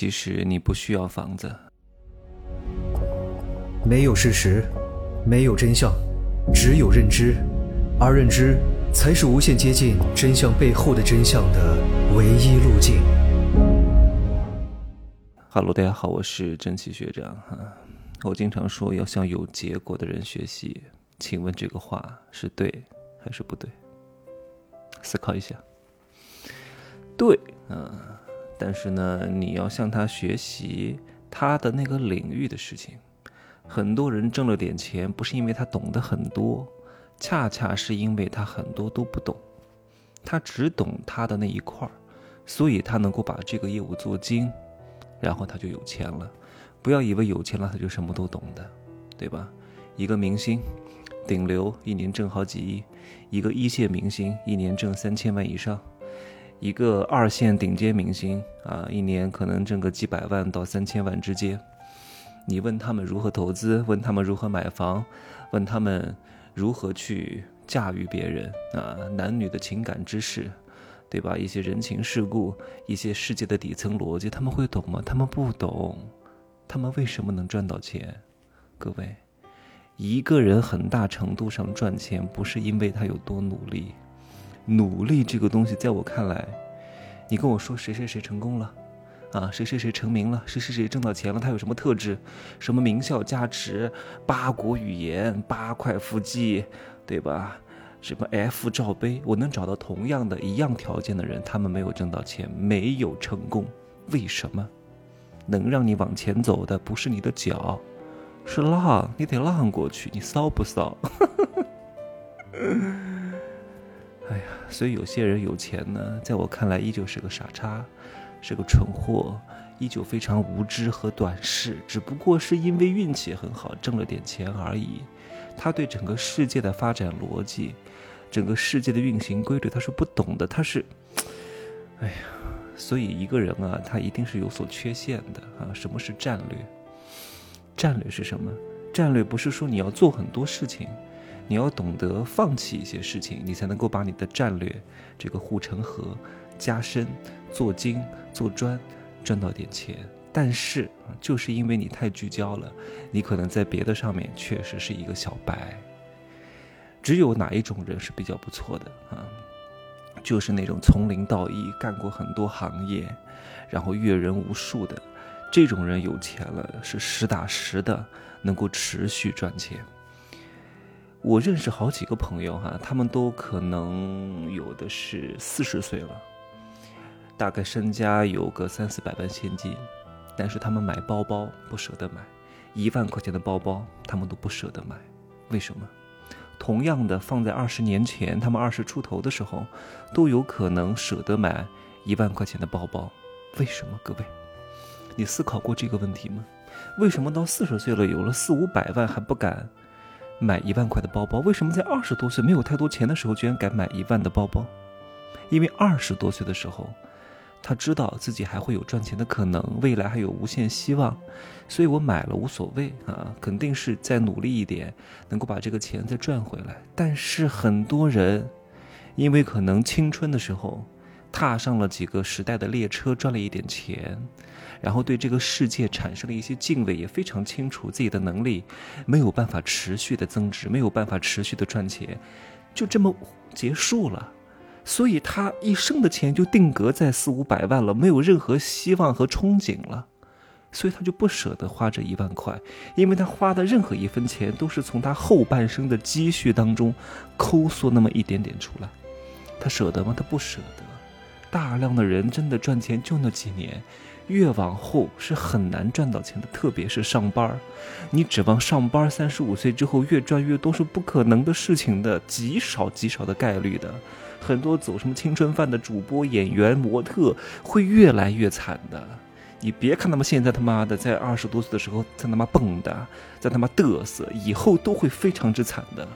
其实你不需要房子。没有事实，没有真相，只有认知，而认知才是无限接近真相背后的真相的唯一路径。哈喽，大家好，我是真奇学长哈。我经常说要向有结果的人学习，请问这个话是对还是不对？思考一下。对，嗯。但是呢，你要向他学习他的那个领域的事情。很多人挣了点钱，不是因为他懂得很多，恰恰是因为他很多都不懂，他只懂他的那一块儿，所以他能够把这个业务做精，然后他就有钱了。不要以为有钱了他就什么都懂的，对吧？一个明星，顶流一年挣好几亿；一个一线明星一年挣三千万以上。一个二线顶尖明星啊，一年可能挣个几百万到三千万之间。你问他们如何投资，问他们如何买房，问他们如何去驾驭别人啊，男女的情感知识，对吧？一些人情世故，一些世界的底层逻辑，他们会懂吗？他们不懂。他们为什么能赚到钱？各位，一个人很大程度上赚钱，不是因为他有多努力。努力这个东西，在我看来，你跟我说谁谁谁成功了，啊，谁谁谁成名了，谁谁谁挣到钱了，他有什么特质？什么名校加持、八国语言、八块腹肌，对吧？什么 F 罩杯？我能找到同样的一样条件的人，他们没有挣到钱，没有成功，为什么？能让你往前走的不是你的脚，是浪，你得浪过去，你骚不骚？哎呀，所以有些人有钱呢，在我看来依旧是个傻叉，是个蠢货，依旧非常无知和短视，只不过是因为运气很好，挣了点钱而已。他对整个世界的发展逻辑，整个世界的运行规律，他是不懂的。他是，哎呀，所以一个人啊，他一定是有所缺陷的啊。什么是战略？战略是什么？战略不是说你要做很多事情。你要懂得放弃一些事情，你才能够把你的战略这个护城河加深、做精、做专，赚到点钱。但是，就是因为你太聚焦了，你可能在别的上面确实是一个小白。只有哪一种人是比较不错的啊？就是那种从零到一干过很多行业，然后阅人无数的这种人，有钱了是实打实的能够持续赚钱。我认识好几个朋友哈，他们都可能有的是四十岁了，大概身家有个三四百万现金，但是他们买包包不舍得买，一万块钱的包包他们都不舍得买，为什么？同样的放在二十年前，他们二十出头的时候，都有可能舍得买一万块钱的包包，为什么？各位，你思考过这个问题吗？为什么到四十岁了，有了四五百万还不敢？买一万块的包包，为什么在二十多岁没有太多钱的时候，居然敢买一万的包包？因为二十多岁的时候，他知道自己还会有赚钱的可能，未来还有无限希望，所以我买了无所谓啊，肯定是再努力一点，能够把这个钱再赚回来。但是很多人，因为可能青春的时候。踏上了几个时代的列车，赚了一点钱，然后对这个世界产生了一些敬畏，也非常清楚自己的能力没有办法持续的增值，没有办法持续的赚钱，就这么结束了。所以他一生的钱就定格在四五百万了，没有任何希望和憧憬了，所以他就不舍得花这一万块，因为他花的任何一分钱都是从他后半生的积蓄当中抠缩那么一点点出来，他舍得吗？他不舍得。大量的人真的赚钱就那几年，越往后是很难赚到钱的。特别是上班儿你指望上班三十五岁之后越赚越多是不可能的事情的，极少极少的概率的。很多走什么青春饭的主播、演员、模特会越来越惨的。你别看他们现在他妈的在二十多岁的时候在他妈蹦跶，在他妈嘚瑟，以后都会非常之惨的。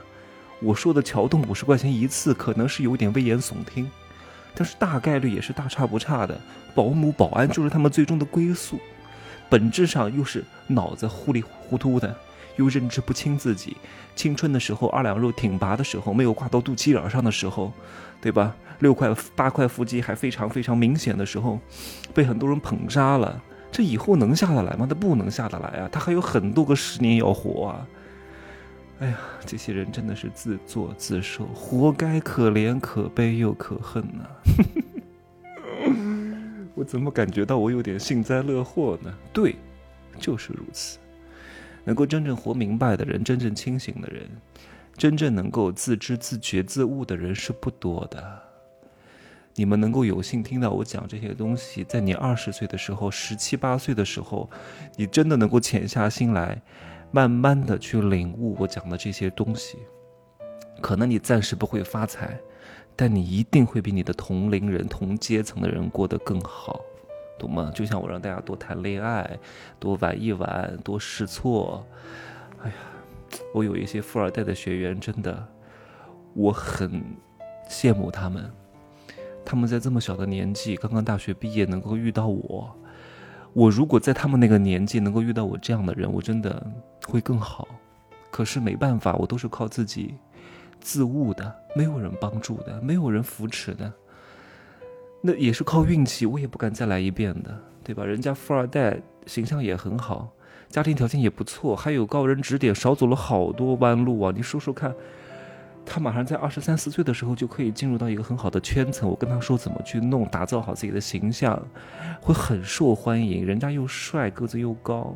我说的桥洞五十块钱一次，可能是有点危言耸听。但是大概率也是大差不差的，保姆、保安就是他们最终的归宿，本质上又是脑子糊里糊涂的，又认知不清自己。青春的时候二两肉挺拔的时候，没有挂到肚脐眼上的时候，对吧？六块八块腹肌还非常非常明显的时候，被很多人捧杀了。这以后能下得来吗？他不能下得来啊，他还有很多个十年要活啊。哎呀，这些人真的是自作自受，活该，可怜可悲又可恨呐！我怎么感觉到我有点幸灾乐祸呢？对，就是如此。能够真正活明白的人，真正清醒的人，真正能够自知自觉自悟的人是不多的。你们能够有幸听到我讲这些东西，在你二十岁的时候、十七八岁的时候，你真的能够潜下心来，慢慢的去领悟我讲的这些东西。可能你暂时不会发财，但你一定会比你的同龄人、同阶层的人过得更好。懂吗？就像我让大家多谈恋爱，多玩一玩，多试错。哎呀，我有一些富二代的学员，真的，我很羡慕他们。他们在这么小的年纪，刚刚大学毕业，能够遇到我。我如果在他们那个年纪能够遇到我这样的人，我真的会更好。可是没办法，我都是靠自己自悟的，没有人帮助的，没有人扶持的。那也是靠运气，我也不敢再来一遍的，对吧？人家富二代形象也很好，家庭条件也不错，还有高人指点，少走了好多弯路啊！你说说看，他马上在二十三四岁的时候就可以进入到一个很好的圈层，我跟他说怎么去弄，打造好自己的形象，会很受欢迎。人家又帅，个子又高，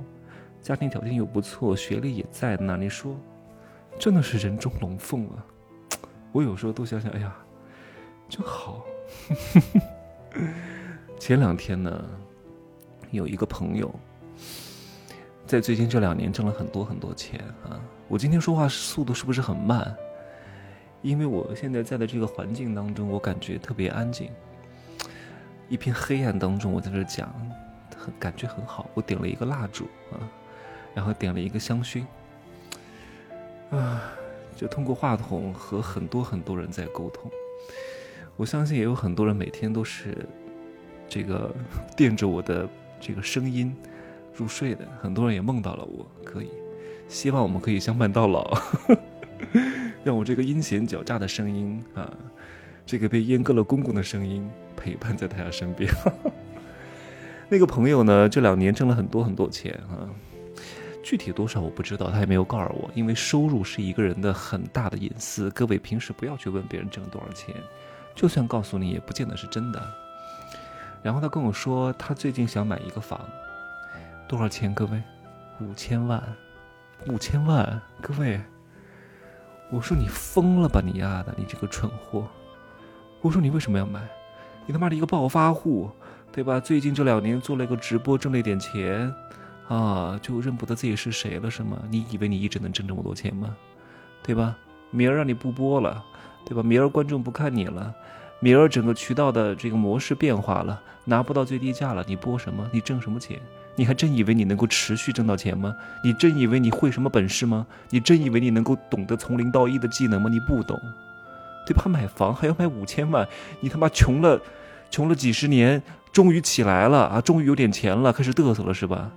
家庭条件又不错，学历也在那，你说，真的是人中龙凤啊！我有时候都想想，哎呀，真好。前两天呢，有一个朋友，在最近这两年挣了很多很多钱啊。我今天说话速度是不是很慢？因为我现在在的这个环境当中，我感觉特别安静，一片黑暗当中，我在这讲，很感觉很好。我点了一个蜡烛啊，然后点了一个香薰，啊，就通过话筒和很多很多人在沟通。我相信也有很多人每天都是这个 垫着我的这个声音入睡的，很多人也梦到了我。可以，希望我们可以相伴到老，让我这个阴险狡诈的声音啊，这个被阉割了公公的声音陪伴在大家身边。那个朋友呢，这两年挣了很多很多钱啊，具体多少我不知道，他也没有告诉我，因为收入是一个人的很大的隐私。各位平时不要去问别人挣多少钱。就算告诉你，也不见得是真的。然后他跟我说，他最近想买一个房，多少钱？各位，五千万，五千万！各位，我说你疯了吧，你丫的，你这个蠢货！我说你为什么要买？你他妈的一个暴发户，对吧？最近这两年做了一个直播，挣了一点钱，啊，就认不得自己是谁了，是吗？你以为你一直能挣这么多钱吗？对吧？明儿让你不播了。对吧？明儿观众不看你了，明儿整个渠道的这个模式变化了，拿不到最低价了，你播什么？你挣什么钱？你还真以为你能够持续挣到钱吗？你真以为你会什么本事吗？你真以为你能够懂得从零到一的技能吗？你不懂，对吧？买房还要买五千万，你他妈穷了，穷了几十年，终于起来了啊！终于有点钱了，开始嘚瑟了是吧？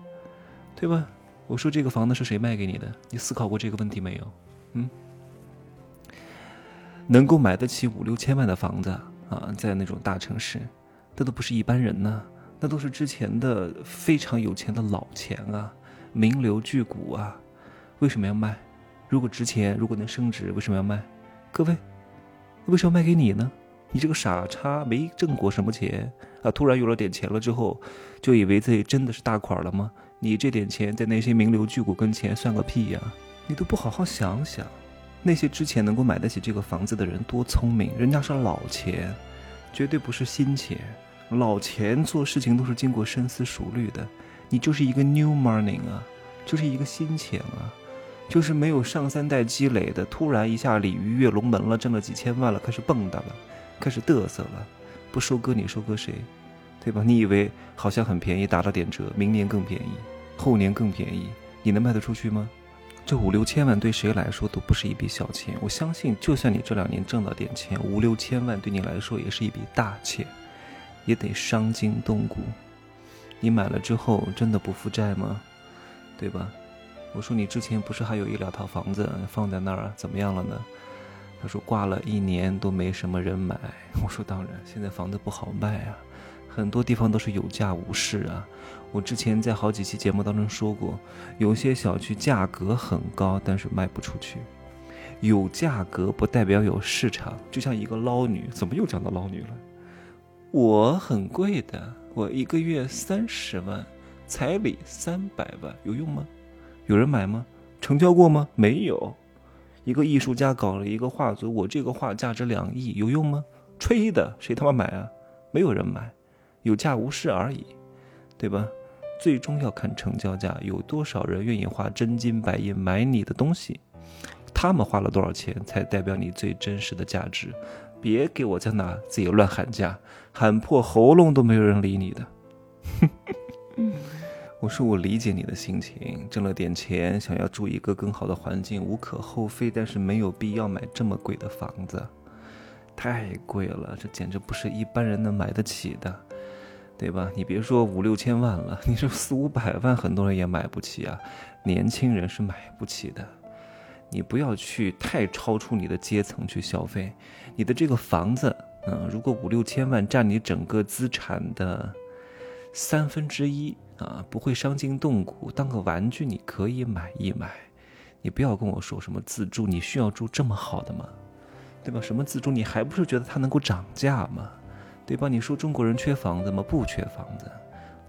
对吧？我说这个房子是谁卖给你的？你思考过这个问题没有？嗯？能够买得起五六千万的房子啊，在那种大城市，那都不是一般人呢，那都是之前的非常有钱的老钱啊，名流巨贾啊，为什么要卖？如果值钱，如果能升值，为什么要卖？各位，为什么卖给你呢？你这个傻叉，没挣过什么钱啊，突然有了点钱了之后，就以为自己真的是大款了吗？你这点钱在那些名流巨贾跟前算个屁呀！你都不好好想想。那些之前能够买得起这个房子的人多聪明，人家是老钱，绝对不是新钱。老钱做事情都是经过深思熟虑的，你就是一个 new money 啊，就是一个新钱啊，就是没有上三代积累的，突然一下鲤鱼跃龙门了，挣了几千万了，开始蹦跶了，开始嘚瑟了，不收割你收割谁？对吧？你以为好像很便宜，打了点折，明年更便宜，后年更便宜，你能卖得出去吗？这五六千万对谁来说都不是一笔小钱。我相信，就算你这两年挣到点钱，五六千万对你来说也是一笔大钱，也得伤筋动骨。你买了之后真的不负债吗？对吧？我说你之前不是还有一两套房子放在那儿，怎么样了呢？他说挂了一年都没什么人买。我说当然，现在房子不好卖啊，很多地方都是有价无市啊。我之前在好几期节目当中说过，有些小区价格很高，但是卖不出去。有价格不代表有市场，就像一个捞女，怎么又讲到捞女了？我很贵的，我一个月三十万，彩礼三百万，有用吗？有人买吗？成交过吗？没有。一个艺术家搞了一个画作，我这个画价值两亿，有用吗？吹的，谁他妈买啊？没有人买，有价无市而已，对吧？最终要看成交价，有多少人愿意花真金白银买你的东西，他们花了多少钱才代表你最真实的价值。别给我在那自己乱喊价，喊破喉咙都没有人理你的。我说我理解你的心情，挣了点钱，想要住一个更好的环境，无可厚非，但是没有必要买这么贵的房子，太贵了，这简直不是一般人能买得起的。对吧？你别说五六千万了，你说四五百万，很多人也买不起啊。年轻人是买不起的。你不要去太超出你的阶层去消费。你的这个房子，嗯，如果五六千万占你整个资产的三分之一啊，不会伤筋动骨，当个玩具你可以买一买。你不要跟我说什么自住，你需要住这么好的吗？对吧？什么自住，你还不是觉得它能够涨价吗？对吧？你说中国人缺房子吗？不缺房子，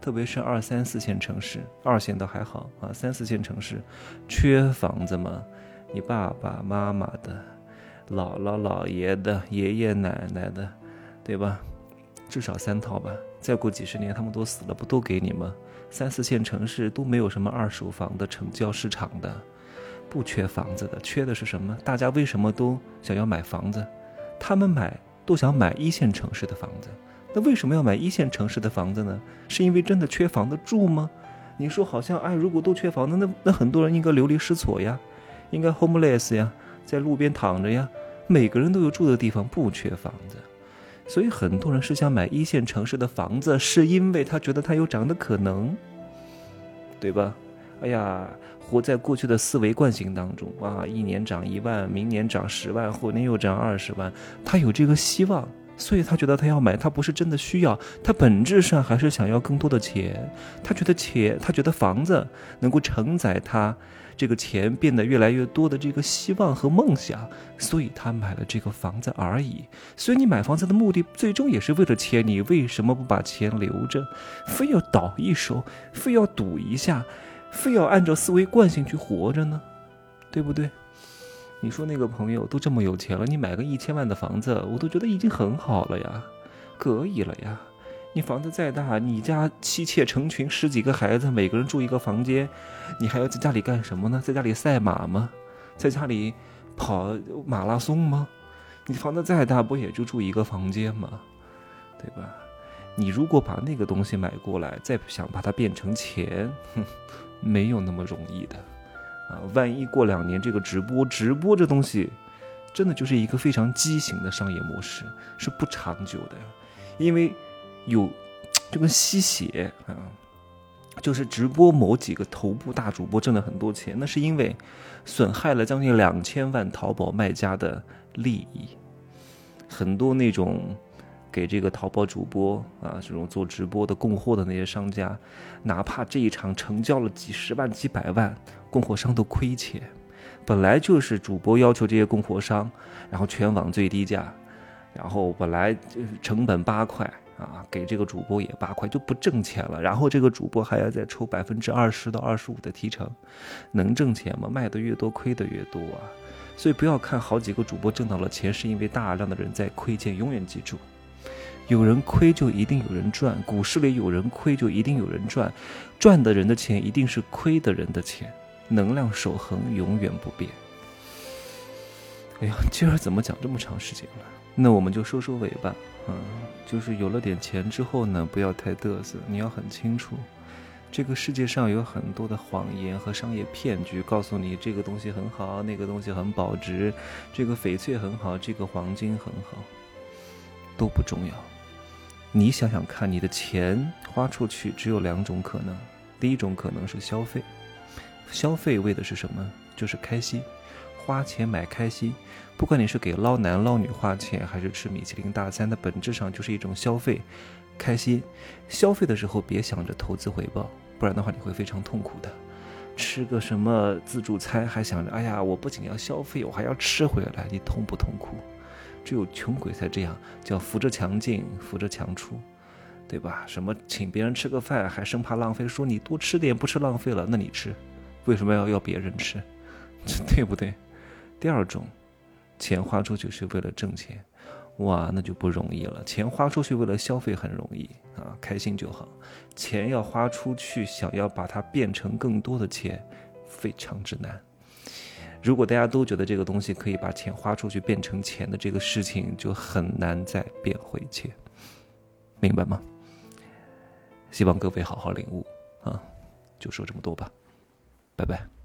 特别是二三四线城市，二线倒还好啊。三四线城市缺房子吗？你爸爸妈妈的、姥姥姥爷的、爷爷奶奶的，对吧？至少三套吧。再过几十年他们都死了，不都给你吗？三四线城市都没有什么二手房的成交市场的，不缺房子的，缺的是什么？大家为什么都想要买房子？他们买。都想买一线城市的房子，那为什么要买一线城市的房子呢？是因为真的缺房子住吗？你说好像哎，如果都缺房子，那那很多人应该流离失所呀，应该 homeless 呀，在路边躺着呀。每个人都有住的地方，不缺房子，所以很多人是想买一线城市的房子，是因为他觉得他有涨的可能，对吧？哎呀。活在过去的思维惯性当中啊，一年涨一万，明年涨十万，后年又涨二十万，他有这个希望，所以他觉得他要买，他不是真的需要，他本质上还是想要更多的钱，他觉得钱，他觉得房子能够承载他这个钱变得越来越多的这个希望和梦想，所以他买了这个房子而已。所以你买房子的目的最终也是为了钱，你为什么不把钱留着，非要倒一手，非要赌一下？非要按照思维惯性去活着呢，对不对？你说那个朋友都这么有钱了，你买个一千万的房子，我都觉得已经很好了呀，可以了呀。你房子再大，你家妻妾成群，十几个孩子，每个人住一个房间，你还要在家里干什么呢？在家里赛马吗？在家里跑马拉松吗？你房子再大，不也就住一个房间吗？对吧？你如果把那个东西买过来，再想把它变成钱，哼。没有那么容易的，啊，万一过两年这个直播直播这东西，真的就是一个非常畸形的商业模式，是不长久的，因为有就跟吸血啊，就是直播某几个头部大主播挣了很多钱，那是因为损害了将近两千万淘宝卖家的利益，很多那种。给这个淘宝主播啊，这种做直播的供货的那些商家，哪怕这一场成交了几十万、几百万，供货商都亏钱。本来就是主播要求这些供货商，然后全网最低价，然后本来成本八块啊，给这个主播也八块，就不挣钱了。然后这个主播还要再抽百分之二十到二十五的提成，能挣钱吗？卖的越多，亏的越多啊。所以不要看好几个主播挣到了钱，是因为大量的人在亏钱。永远记住。有人亏就一定有人赚，股市里有人亏就一定有人赚，赚的人的钱一定是亏的人的钱，能量守恒，永远不变。哎呀，今儿怎么讲这么长时间了？那我们就收收尾吧。嗯，就是有了点钱之后呢，不要太嘚瑟，你要很清楚，这个世界上有很多的谎言和商业骗局，告诉你这个东西很好，那个东西很保值，这个翡翠很好，这个黄金很好，都不重要。你想想看，你的钱花出去只有两种可能，第一种可能是消费，消费为的是什么？就是开心，花钱买开心。不管你是给捞男捞女花钱，还是吃米其林大餐，它本质上就是一种消费，开心。消费的时候别想着投资回报，不然的话你会非常痛苦的。吃个什么自助餐还想着，哎呀，我不仅要消费，我还要吃回来，你痛不痛苦？只有穷鬼才这样，叫扶着墙进，扶着墙出，对吧？什么请别人吃个饭还生怕浪费，说你多吃点不吃浪费了，那你吃，为什么要要别人吃？这 对不对？第二种，钱花出去是为了挣钱。哇，那就不容易了。钱花出去为了消费很容易啊，开心就好。钱要花出去，想要把它变成更多的钱，非常之难。如果大家都觉得这个东西可以把钱花出去变成钱的这个事情，就很难再变回钱，明白吗？希望各位好好领悟啊！就说这么多吧，Bye bye.